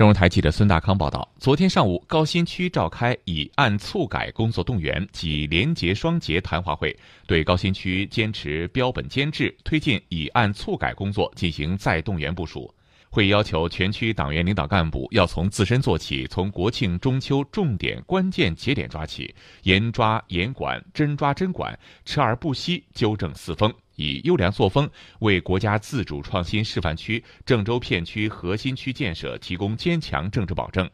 中央台记者孙大康报道，昨天上午，高新区召开以案促改工作动员及廉洁双节谈话会，对高新区坚持标本兼治、推进以案促改工作进行再动员部署。会议要求全区党员领导干部要从自身做起，从国庆中秋重点关键节点抓起，严抓严管，真抓真管，驰而不息纠正四风，以优良作风为国家自主创新示范区郑州片区核心区建设提供坚强政治保证。